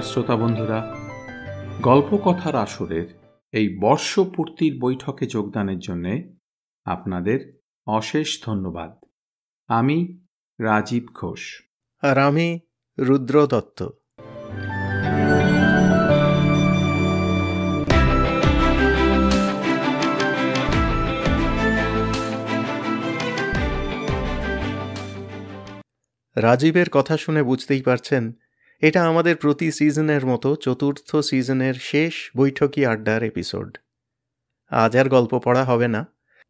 নমস্কার শ্রোতা বন্ধুরা। গল্প কথার আসরের এই বর্ষপূর্তির বৈঠকে যোগদানের জন্য আপনাদের অশেষ ধন্যবাদ। আমি রাজীব ঘোষ। আর আমি রুদ্র দত্ত। রাজীবের কথা শুনে বুঝতেই পারছেন এটা আমাদের প্রতি সিজনের মতো চতুর্থ সিজনের শেষ বৈঠকি আড্ডার এপিসোড। আজ আর গল্প পড়া হবে না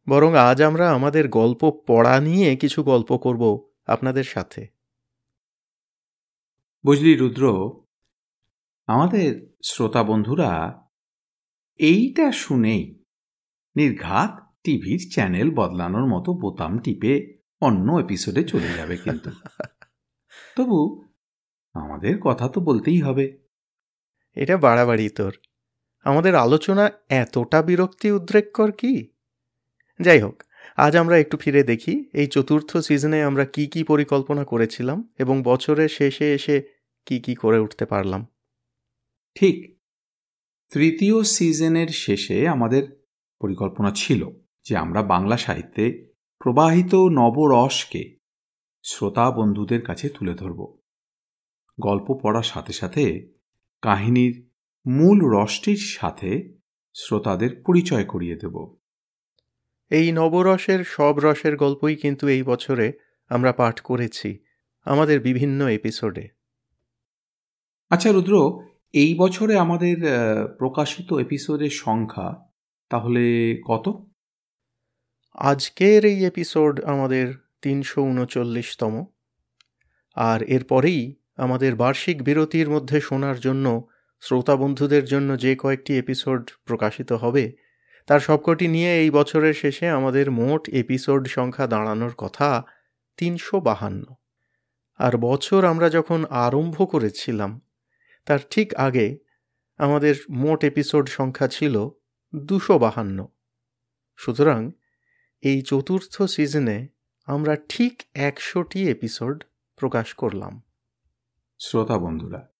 বরং আজ আমরা আমাদের গল্প পড়া নিয়ে কিছু গল্প করব আপনাদের সাথে। বুঝলি রুদ্র আমাদের শ্রোতা বন্ধুরা এইটা শুনেই নির্ঘাত টিভির চ্যানেল বদলানোর মতো বোতাম টিপে অন্য এপিসোডে চলে যাবে কিন্তু। তবু আমাদের কথা তো বলতেই হবে। এটা বাড়াবাড়ি তোর। আমাদের আলোচনা এতটা বিরক্তি উদ্রেককর কি? যাই হোক আজ আমরা একটু ফিরে দেখি এই চতুর্থ সিজনে আমরা কি কি পরিকল্পনা করেছিলাম এবং বছরের শেষে এসে কি কি করে উঠতে পারলাম। ঠিক। তৃতীয় সিজনের শেষে আমাদের পরিকল্পনা ছিল যে আমরা বাংলা সাহিত্যে প্রবাহিত নবরসকে শ্রোতা বন্ধুদের কাছে তুলে ধরব। গল্প পড়ার সাথে সাথে কাহিনীর মূল রসটির সাথে শ্রোতাদের পরিচয় করিয়ে দেব। এই নবরসের সব রসের গল্পই কিন্তু এই বছরে আমরা পাঠ করেছি আমাদের বিভিন্ন এপিসোডে আচ্ছা রুদ্র এই বছরে আমাদের প্রকাশিত এপিসোডের সংখ্যা তাহলে কত? আজকের এই এপিসোড আমাদের তিনশো উনচল্লিশতম আর এরপরেই আমাদের বার্ষিক বিরতির মধ্যে শোনার জন্য শ্রোতা বন্ধুদের জন্য যে কয়েকটি এপিসোড প্রকাশিত হবে, তার সবকটি নিয়ে এই বছরের শেষে আমাদের মোট এপিসোড সংখ্যা দাঁড়ানোর কথা তিনশো বাহান্ন। আর বছর আমরা যখন আরম্ভ করেছিলাম, তার ঠিক আগে আমাদের মোট এপিসোড সংখ্যা ছিল দুশো বাহান্ন। সুতরাং এই চতুর্থ সিজনে আমরা ঠিক একশোটি এপিসোড প্রকাশ করলাম। শ্রোতা বন্ধুরা,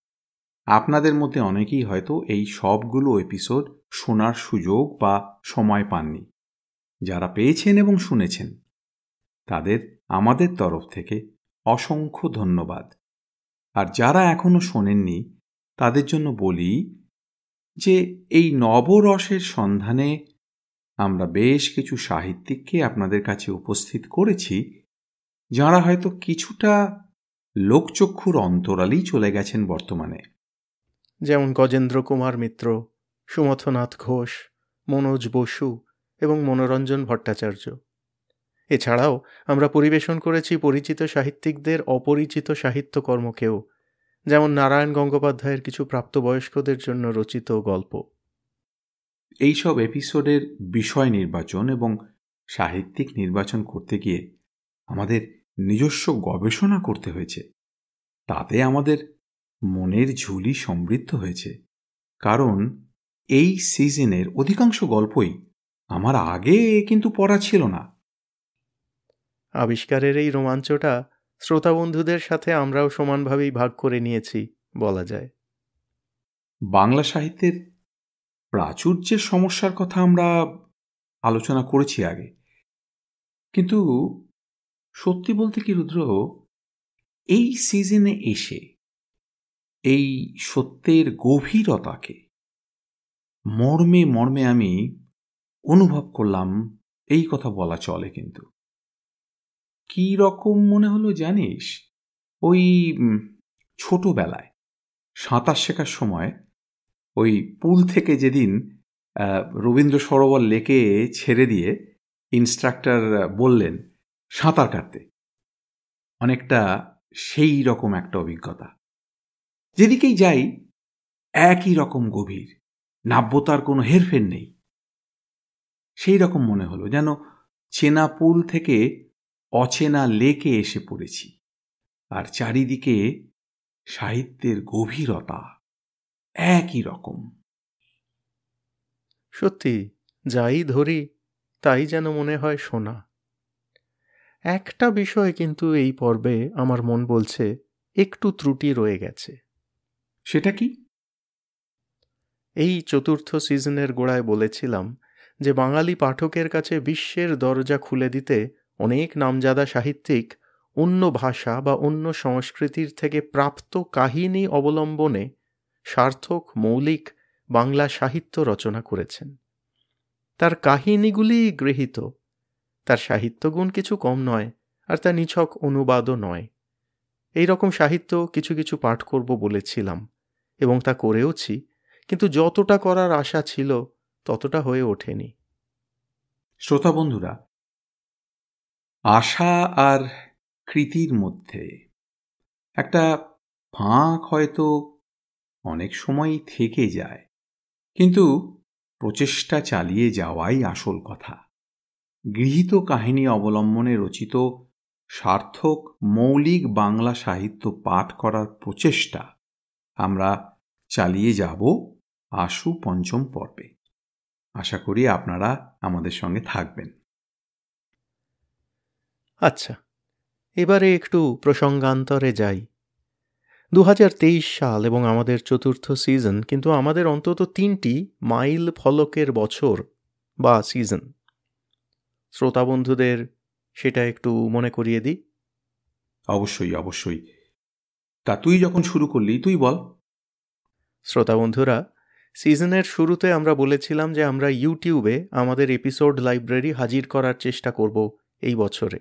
আপনাদের মধ্যে অনেকেই হয়তো এই সবগুলো এপিসোড শোনার সুযোগ বা সময় পাননি। যারা পেয়েছেন এবং শুনেছেন, তাদের আমাদের তরফ থেকে অসংখ্য ধন্যবাদ। আর যারা এখনও শোনেননি, তাদের জন্য বলি যে এই নবরসের সন্ধানে আমরা বেশ কিছু সাহিত্যিককে আপনাদের কাছে উপস্থিত করেছি, যাঁরা হয়তো কিছুটা লোকচক্ষুর অন্তরালেই চলে গেছেন বর্তমানে। যেমন গজেন্দ্র কুমার মিত্র সুমথনাথ ঘোষ মনোজ বসু এবং মনোরঞ্জন ভট্টাচার্য। এছাড়াও আমরা পরিবেশন করেছি পরিচিত সাহিত্যিকদের অপরিচিত সাহিত্যকর্মকেও যেমন নারায়ণ গঙ্গোপাধ্যায়ের কিছু প্রাপ্তবয়স্কদের জন্য রচিত গল্প। এইসব এপিসোডের বিষয় নির্বাচন এবং সাহিত্যিক নির্বাচন করতে গিয়ে আমাদের নিজস্ব গবেষণা করতে হয়েছে। তাতে আমাদের মনের ঝুলি সমৃদ্ধ হয়েছে। কারণ এই সিজনের অধিকাংশ গল্পই আমার আগে কিন্তু পড়া ছিল না। আবিষ্কারের এই রোমাঞ্চটা শ্রোতা বন্ধুদের সাথে আমরাও সমানভাবেই ভাগ করে নিয়েছি বলা যায়। বাংলা সাহিত্যের প্রাচুর্যের সমস্যার কথা আমরা আলোচনা করেছি আগে। কিন্তু সত্যি বলতে কি, রুদ্র? এই সিজনে এসে, এই সত্যের গভীরতাকে মর্মে মর্মে আমি অনুভব করলাম, এই কথা বলা চলে কিন্তু। কি রকম মনে হলো জানিস? ওই ছোটবেলায়, সাঁতার শেখার সময়, ওই পুল থেকে যেদিন রবীন্দ্র সরোবর লেকে ছেড়ে দিয়ে ইনস্ট্রাক্টর বললেন সাঁতার কাটতে। অনেকটা সেই রকম একটা অভিজ্ঞতা। যেদিকেই যাই, একই রকম গভীর, নাব্যতার কোনো হেরফের নেই। সেই রকম মনে হলো যেন চেনা পুল থেকে অচেনা লেকে এসে পড়েছি আর চারিদিকে সাহিত্যের গভীরতা একই রকম। সত্যি, যাই ধরি, তাই যেন মনে হয় শোনা একটা বিষয় কিন্তু এই পর্বে আমার মন বলছে একটু ত্রুটি রয়ে গেছে। সেটা কি? এই চতুর্থ সিজনের গোড়ায় বলেছিলাম যে বাঙালি পাঠকের কাছে বিশ্বের দরজা খুলে দিতে অনেক নামজাদা সাহিত্যিক অন্য ভাষা বা অন্য সংস্কৃতির থেকে প্রাপ্ত কাহিনী অবলম্বনে সার্থক মৌলিক বাংলা সাহিত্য রচনা করেছেন। তার কাহিনীগুলি গৃহীত। তার সাহিত্যগুণ কিছু কম নয়, আর তা নিছক অনুবাদও নয়। এই রকম সাহিত্য কিছু কিছু পাঠ করব বলেছিলাম, এবং তা করেওছি, কিন্তু যতটা করার আশা ছিল, ততটা হয়ে ওঠেনি। শ্রোতা বন্ধুরা, আশা আর কৃতির মধ্যে একটা ফাঁক হয়তো অনেক সময় থেকে যায়, কিন্তু প্রচেষ্টা চালিয়ে যাওয়াই আসল কথা। গৃহীত কাহিনী অবলম্বনে রচিত সার্থক মৌলিক বাংলা সাহিত্য পাঠ করার প্রচেষ্টা। আমরা চালিয়ে যাব আশু পঞ্চম পর্বে। আশা করি আপনারা আমাদের সঙ্গে থাকবেন। আচ্ছা এবারে একটু প্রসঙ্গান্তরে যাই। দু হাজার তেইশ সাল এবং আমাদের চতুর্থ সিজন, কিন্তু আমাদের অন্তত তিনটি মাইল ফলকের বছর বা সিজন। শ্রোতা বন্ধুদের সেটা একটু মনে করিয়ে দিই। অবশ্যই অবশ্যই। তা তুই যখন শুরু করলি তুই বল। শ্রোতা বন্ধুরা সিজনের শুরুতে আমরা বলেছিলাম যে আমরা ইউটিউবে আমাদের এপিসোড লাইব্রেরি হাজির করার চেষ্টা করব এই বছরে।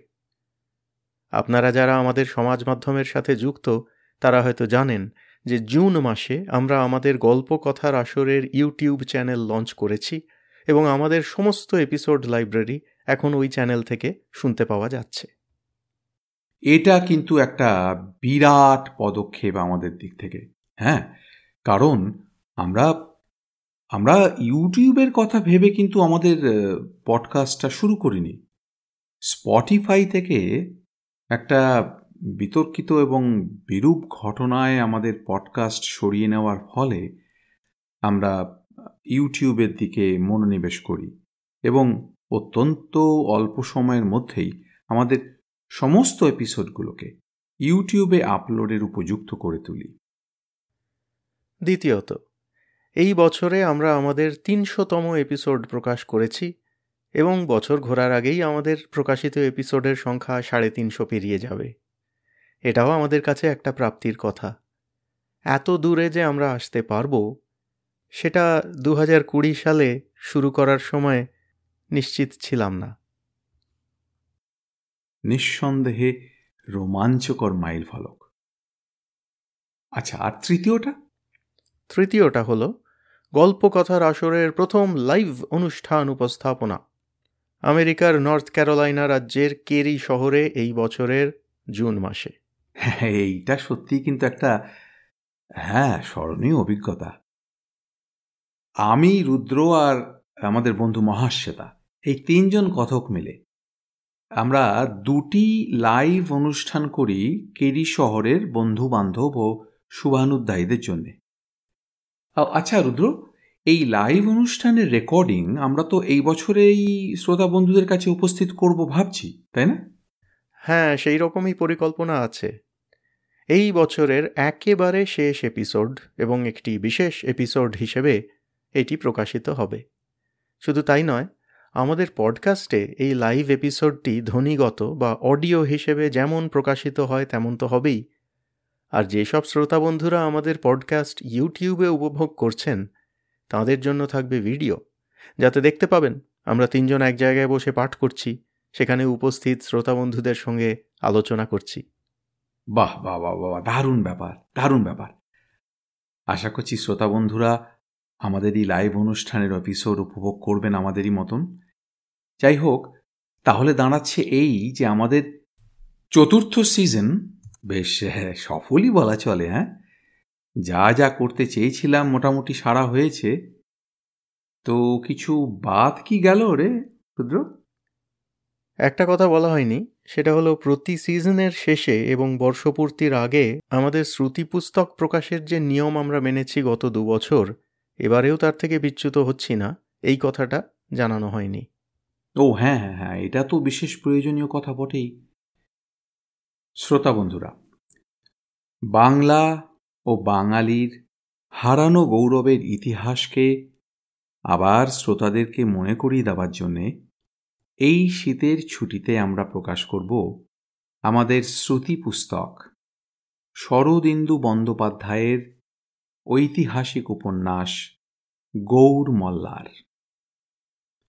আপনারা যারা আমাদের সমাজ মাধ্যমের সাথে যুক্ত তারা হয়তো জানেন যে জুন মাসে আমরা আমাদের গল্প কথার আসরের ইউটিউব চ্যানেল লঞ্চ করেছি এবং আমাদের সমস্ত এপিসোড লাইব্রেরি এখন ওই চ্যানেল থেকে শুনতে পাওয়া যাচ্ছে। এটা কিন্তু একটা বিরাট পদক্ষেপ আমাদের দিক থেকে হ্যাঁ? কারণ আমরা আমরা ইউটিউবের কথা ভেবে কিন্তু আমাদের পডকাস্টটা শুরু করিনি। স্পটিফাই থেকে একটা বিতর্কিত এবং বিরূপ ঘটনায় আমাদের পডকাস্ট সরিয়ে নেওয়ার ফলে আমরা ইউটিউবের দিকে মনোনিবেশ করি এবং অত্যন্ত অল্প সময়ের মধ্যেই আমাদের সমস্ত এপিসোডগুলোকে ইউটিউবে আপলোডের উপযুক্ত করে তুলি। দ্বিতীয়ত, এই বছরে আমরা আমাদের তিনশোতম এপিসোড প্রকাশ করেছি এবং বছর ঘোরার আগেই আমাদের প্রকাশিত এপিসোডের সংখ্যা সাড়ে তিনশো পেরিয়ে যাবে। এটাও আমাদের কাছে একটা প্রাপ্তির কথা। এত দূরে যে আমরা আসতে পারব, সেটা দু হাজার কুড়ি সালে শুরু করার সময় নিশ্চিত ছিলাম না। নিঃসন্দেহে রোমাঞ্চকর মাইল ফলক। আচ্ছা আর তৃতীয়টা? তৃতীয়টা হলো গল্পকথার আসরের প্রথম লাইভ অনুষ্ঠান উপস্থাপনা। আমেরিকার নর্থ ক্যারোলাইনা রাজ্যের কেরি শহরে এই বছরের জুন মাসে। হ্যাঁ এইটা সত্যি কিন্তু একটা হ্যাঁ স্মরণীয় অভিজ্ঞতা। আমি রুদ্র আর আমাদের বন্ধু মহাশ্বেতা। এই তিনজন কথক মিলে। আমরা দুটি লাইভ অনুষ্ঠান করি কেরি শহরের বন্ধু বান্ধব ও শুভানুদ্দায়ীদের জন্যে। আচ্ছা রুদ্র, এই লাইভ অনুষ্ঠানের রেকর্ডিং আমরা তো এই বছরেই শ্রোতা বন্ধুদের কাছে উপস্থিত করব ভাবছি, তাই না? হ্যাঁ সেই রকমই পরিকল্পনা আছে। এই বছরের একেবারে শেষ এপিসোড এবং একটি বিশেষ এপিসোড হিসেবে এটি প্রকাশিত হবে। শুধু তাই নয় আমাদের পডকাস্টে এই লাইভ এপিসোডটি ধ্বনিগত বা অডিও হিসেবে যেমন প্রকাশিত হয়, তেমন তো হবেই। আর যেসব শ্রোতা বন্ধুরা আমাদের পডকাস্ট ইউটিউবে উপভোগ করছেন, তাদের জন্য থাকবে ভিডিও যাতে দেখতে পাবেন, আমরা তিনজন এক জায়গায় বসে পাঠ করছি, সেখানে উপস্থিত শ্রোতা বন্ধুদের সঙ্গে আলোচনা করছি। বাহ বাহ বাহ বাহ, দারুণ ব্যাপার দারুণ ব্যাপার। আশা করছি শ্রোতা বন্ধুরা আমাদের এই লাইভ অনুষ্ঠানের এপিসোড উপভোগ করবেন আমাদেরই মতন। যাই হোক তাহলে দাঁড়াচ্ছে এই যে আমাদের চতুর্থ সিজন বেশ হ্যাঁ, সফলই বলা চলে হ্যাঁ? যা যা করতে চেয়েছিলাম মোটামুটি সারা হয়েছে। তো কিছু বাদ কি গেল রে রুদ্র? একটা কথা বলা হয়নি সেটা হলো প্রতি সিজনের শেষে এবং বর্ষপূর্তির আগে আমাদের শ্রুতি পুস্তক প্রকাশের যে নিয়ম আমরা মেনেছি গত দু বছর এবারেও তার থেকে বিচ্যুত হচ্ছি না, এই কথাটা জানানো হয়নি। ও হ্যাঁ হ্যাঁ হ্যাঁ এটা তো বিশেষ প্রয়োজনীয় কথা বটেই। শ্রোতা বন্ধুরা, বাংলা ও বাঙালির হারানো গৌরবের ইতিহাসকে আবার শ্রোতাদেরকে মনে করিয়ে দেওয়ার জন্যে এই শীতের ছুটিতে আমরা প্রকাশ করব আমাদের শ্রুতি পুস্তক, শরদিন্দু বন্দ্যোপাধ্যায়ের ঐতিহাসিক উপন্যাস গৌর মল্লার।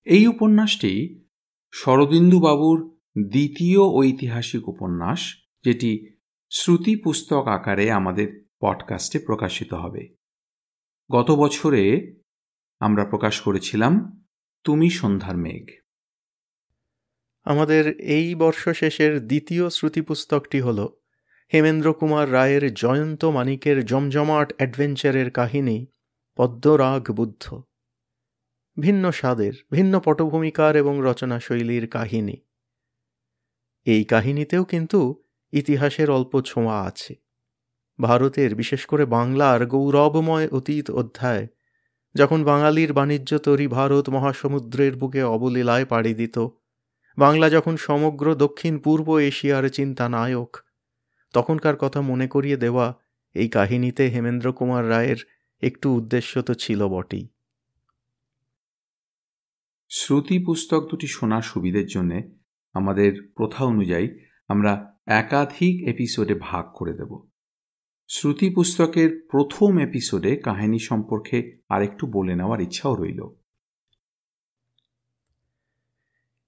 এই উপন্যাসটি শরদিন্দুবাবুর দ্বিতীয় ঐতিহাসিক উপন্যাস, যেটি শ্রুতি পুস্তক আকারে আমাদের পডকাস্টে প্রকাশিত হবে। গত বছরে আমরা প্রকাশ করেছিলাম তুমি সন্ধ্যার মেঘ। আমাদের এই বর্ষ শেষের দ্বিতীয় শ্রুতি পুস্তকটি হল হেমেন্দ্র কুমার রায়ের জয়ন্ত মানিকের জমজমাট অ্যাডভেঞ্চারের কাহিনী পদ্মরাগ বুদ্ধ। ভিন্ন স্বাদের, ভিন্ন পটভূমিকার এবং রচনাশৈলীর কাহিনী। এই কাহিনীতেও কিন্তু ইতিহাসের অল্প ছোঁয়া আছে। ভারতের, বিশেষ করে বাংলার, গৌরবময় অতীত অধ্যায়, যখন বাঙালির বাণিজ্য তরি ভারত মহাসমুদ্রের বুকে অবলীলায় পাড়ি দিত, বাংলা যখন সমগ্র দক্ষিণ পূর্ব এশিয়ার চিন্তা নায়ক তখনকার কথা মনে করিয়ে দেওয়া এই কাহিনীতে হেমেন্দ্র কুমার রায়ের একটু উদ্দেশ্য তো ছিল বটেই। শ্রুতি পুস্তক দুটি শোনার সুবিধের জন্যে আমাদের প্রথা অনুযায়ী আমরা একাধিক এপিসোডে ভাগ করে দেব। শ্রুতি পুস্তকের প্রথম এপিসোডে কাহিনী সম্পর্কে আরেকটু বলে নেওয়ার ইচ্ছাও রইল।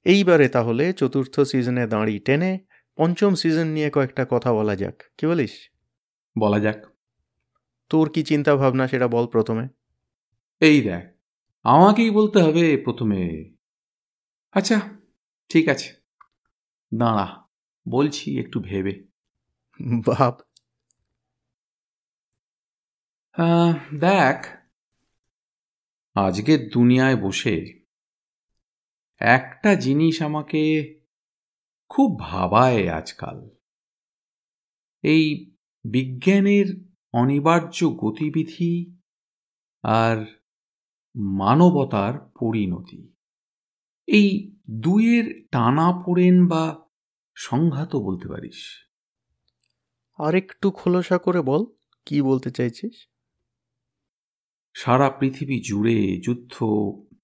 এইবারে তাহলে চতুর্থ সিজনে দাঁড়ি টেনে পঞ্চম সিজন নিয়ে কয়েকটা কথা বলা যাক। কি বলিস? বলা যাক। তোর কি চিন্তা ভাবনা সেটা বল প্রথমে। এই দেখ আমাকেই বলতে হবে প্রথমে। আচ্ছা ঠিক আছে। দাঁড়া বলছি একটু ভেবে। ভাব দেখ আজকের দুনিয়ায় বসে একটা জিনিস আমাকে খুব ভাবায় আজকাল। এই বিজ্ঞানের অনিবার্য গতিবিধি আর মানবতার পরিণতি। এই দুয়ের টানা পড়েন বা সংঘাতও বলতে পারিস। আরেকটু খোলসা করে বল কি বলতে চাইছিস? সারা পৃথিবী জুড়ে যুদ্ধ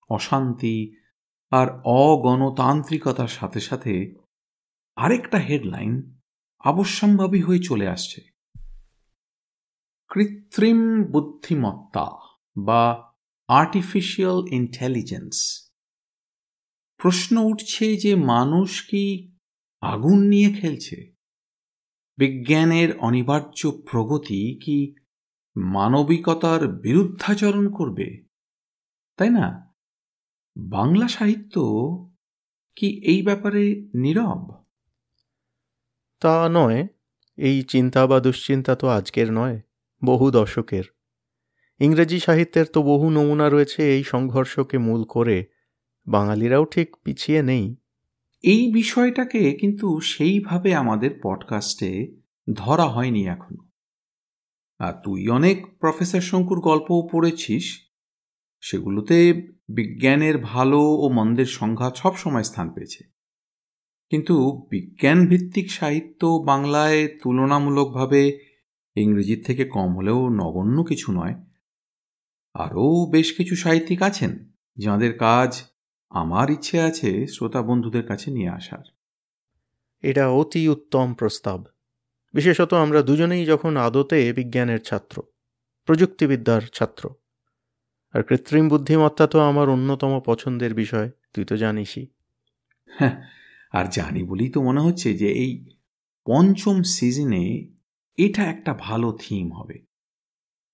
অশান্তি আর অগণতান্ত্রিকতার সাথে সাথে আরেকটা হেডলাইন অবশ্যম্ভাবী হয়ে চলে আসছে। কৃত্রিম বুদ্ধিমত্তা বা আর্টিফিশিয়াল ইন্টেলিজেন্স প্রশ্ন উঠছে যে মানুষ কি আগুন নিয়ে খেলছে? বিজ্ঞানের অনিবার্য প্রগতি কি মানবিকতার বিরুদ্ধাচরণ করবে? তাই না? বাংলা সাহিত্য কি এই ব্যাপারে নীরব? তা নয়, এই চিন্তা বা দুশ্চিন্তা তো আজকের নয়, বহু দশকের। ইংরেজি সাহিত্যের তো বহু নমুনা রয়েছে এই সংঘর্ষকে মূল করে, বাঙালিরাও ঠিক পিছিয়ে নেই। এই বিষয়টাকে কিন্তু সেইভাবে আমাদের পডকাস্টে ধরা হয়নি এখনও। আর তুই অনেক প্রফেসর শঙ্কুর গল্পও পড়েছিস, সেগুলোতে বিজ্ঞানের ভালো ও মন্দের সংঘাত সবসময় স্থান পেয়েছে। কিন্তু বিজ্ঞান ভিত্তিক সাহিত্য বাংলায় তুলনামূলকভাবে ইংরেজির থেকে কম হলেও নগণ্য কিছু নয়। আরও বেশ কিছু সাহিত্যিক আছেন যাঁদের কাজ আমার ইচ্ছে আছে শ্রোতা বন্ধুদের কাছে নিয়ে আসার। এটা অতি উত্তম প্রস্তাব। বিশেষত আমরা দুজনেই যখন আদতে বিজ্ঞানের ছাত্র প্রযুক্তিবিদ্যার ছাত্র। আর কৃত্রিম বুদ্ধিমত্তা তো আমার অন্যতম পছন্দের বিষয় তুই তো জানিসই। হ্যাঁ আর জানি বলেই তো মনে হচ্ছে যে এই পঞ্চম সিজনে এটা একটা ভালো থিম হবে।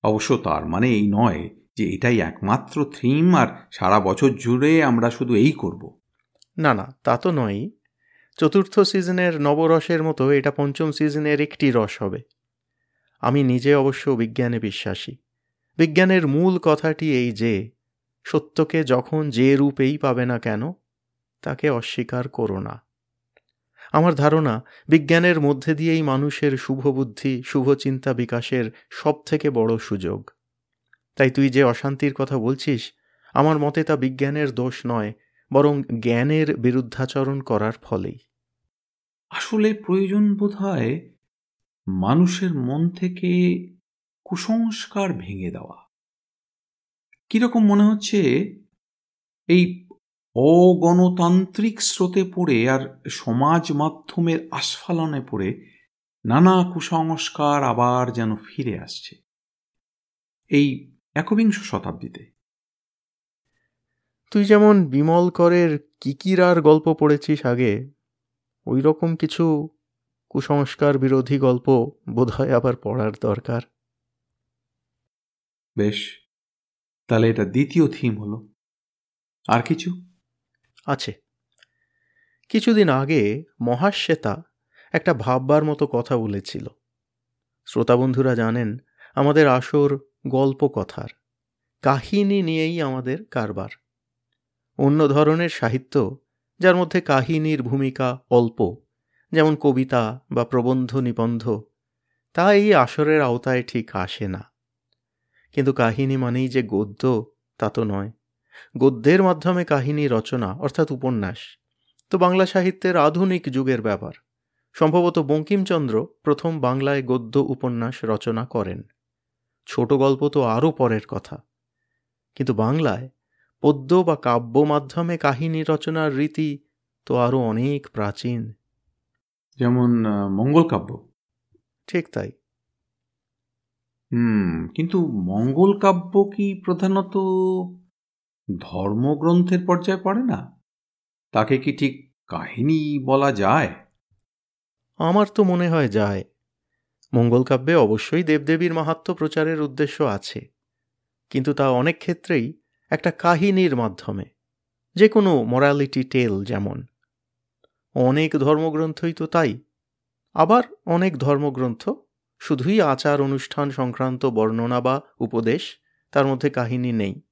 অবশ্য তার মানে এই নয় যে এটাই একমাত্র থিম আর সারা বছর জুড়ে আমরা শুধু এই করব। না না, তা তো নয়ই। চতুর্থ সিজনের নবরসের মতো এটা পঞ্চম সিজনের একটি রস হবে। আমি নিজে অবশ্য বিজ্ঞানে বিশ্বাসী। বিজ্ঞানের মূল কথাটি এই যে, সত্যকে যখন যে রূপেই পাবে না কেন তাকে অস্বীকার করো না। আমার ধারণা, বিজ্ঞানের মধ্যে দিয়েই মানুষের শুভবুদ্ধি, শুভচিন্তা বিকাশের সব থেকে বড় সুযোগ। তাই তুই যে অশান্তির কথা বলছিস, আমার মতে তা বিজ্ঞানের দোষ নয়, বরং জ্ঞানের বিরুদ্ধাচরণ করার ফলেই। আসলে প্রয়োজন বোধ হয় মানুষের মন থেকে কুসংস্কার ভেঙে দেওয়া। কীরকম মনে হচ্ছে, এই অগণতান্ত্রিক স্রোতে পড়ে আর সমাজ মাধ্যমের আস্ফালনে পড়ে নানা কুসংস্কার আবার যেন ফিরে আসছে। এই একবিংশ শতাব্দীতে। তুই যেমন বিমল করের কিকিরার গল্প পড়েছিস আগে ওই রকম কিছু কুসংস্কার বিরোধী গল্প বোধহয় আবার পড়ার দরকার। বেশ তাহলে এটা দ্বিতীয় থিম হলো। আর কিছু? আছে। কিছুদিন আগে মহাশ্বেতা একটা ভাববার মতো কথা বলেছিল। শ্রোতাবন্ধুরা জানেন, আমাদের আসর গল্প কথার, কাহিনী নিয়েই আমাদের কারবার। অন্য ধরনের সাহিত্য, যার মধ্যে কাহিনীর ভূমিকা অল্প, যেমন কবিতা বা প্রবন্ধ নিবন্ধ, তা এই আসরের আওতায় ঠিক আসে না। কিন্তু কাহিনী মানেই যে গদ্য, তা তো নয়। গদ্যের মাধ্যমে কাহিনী রচনা অর্থাৎ উপন্যাস। তো বাংলা সাহিত্যের আধুনিক যুগের ব্যাপার। সম্ভবত বঙ্কিমচন্দ্র প্রথম বাংলায় গদ্য উপন্যাস রচনা করেন। ছোট গল্প তো আরও পরের কথা। কিন্তু বাংলায় পদ্য বা কাব্য মাধ্যমে কাহিনী রচনার রীতি তো আরও অনেক প্রাচীন। যেমন মঙ্গল কাব্য। ঠিক তাই। হুম কিন্তু মঙ্গল কাব্য কি প্রধানত ধর্মগ্রন্থের পর্যায়ে পড়ে না? তাকে কি ঠিক কাহিনী বলা যায়? আমার তো মনে হয় যায়। মঙ্গলকাব্যে অবশ্যই দেবদেবীর মাহাত্ম প্রচারের উদ্দেশ্য আছে। কিন্তু তা অনেক ক্ষেত্রেই একটা কাহিনীর মাধ্যমে যে কোনো মোরালিটি টেল যেমন। অনেক ধর্মগ্রন্থই তো তাই, আবার অনেক ধর্মগ্রন্থ শুধুই আচার অনুষ্ঠান সংক্রান্ত বর্ণনা বা উপদেশ তার মধ্যে কাহিনী নেই।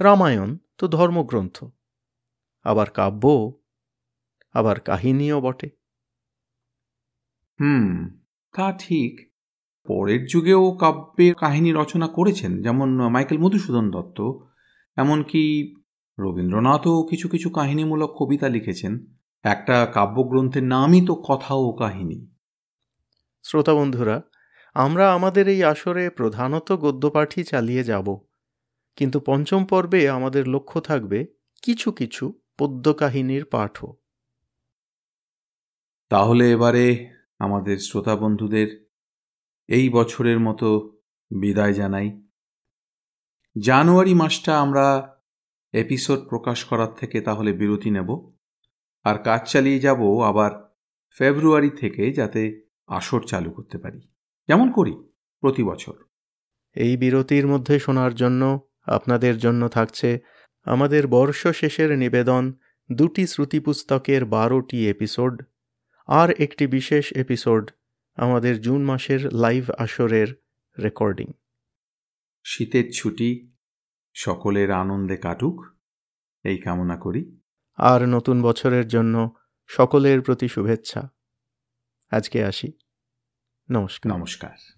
রামায়ণ তো ধর্মগ্রন্থ। আবার কাব্য আবার কাহিনীও বটে। হুম তা ঠিক। পরের যুগেও কাব্যের কাহিনী রচনা করেছেন যেমন মাইকেল মধুসূদন দত্ত। এমনকি রবীন্দ্রনাথও কিছু কিছু কাহিনীমূলক কবিতা লিখেছেন। একটা কাব্যগ্রন্থের নামই তো কথা ও কাহিনী। শ্রোতা বন্ধুরা আমরা আমাদের এই আসরে প্রধানত গদ্যপাঠই চালিয়ে যাব। কিন্তু পঞ্চম পর্বে আমাদের লক্ষ্য থাকবে কিছু কিছু পদ্য কাহিনীর পাঠও। তাহলে এবারে আমাদের শ্রোতা বন্ধুদের এই বছরের মতো বিদায় জানাই। জানুয়ারি মাসটা আমরা এপিসোড প্রকাশ করার থেকে তাহলে বিরতি নেব আর কাজ চালিয়ে যাব আবার ফেব্রুয়ারি থেকে যাতে আসর চালু করতে পারি। যেমন করি প্রতি বছর। এই বিরতির মধ্যে শোনার জন্য আপনাদের জন্য থাকছে আমাদের বর্ষ শেষের নিবেদন দুটি শ্রুতি পুস্তকের বারোটি এপিসোড আর একটি বিশেষ এপিসোড আমাদের জুন মাসের লাইভ আসরের রেকর্ডিং। শীতের ছুটি সকলের আনন্দে কাটুক এই কামনা করি। আর নতুন বছরের জন্য সকলের প্রতি শুভেচ্ছা। আজকে আসি। নমস্কার। নমস্কার।